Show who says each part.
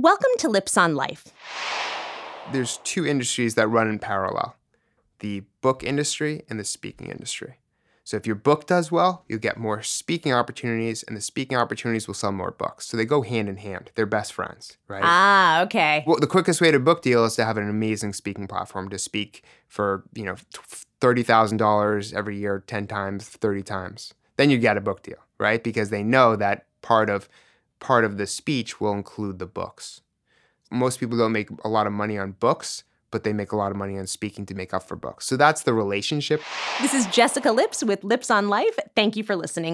Speaker 1: Welcome to Lips on Life.
Speaker 2: There's two industries that run in parallel the book industry and the speaking industry. So if your book does well, you'll get more speaking opportunities, and the speaking opportunities will sell more books. So they go hand in hand. They're best friends, right?
Speaker 1: Ah, okay.
Speaker 2: Well, the quickest way to book deal is to have an amazing speaking platform to speak for, you know, $30,000 every year, 10 times, 30 times. Then you get a book deal, right? Because they know that part of part of the speech will include the books. Most people don't make a lot of money on books, but they make a lot of money on speaking to make up for books. So that's the relationship.
Speaker 1: This is Jessica Lips with Lips on Life. Thank you for listening.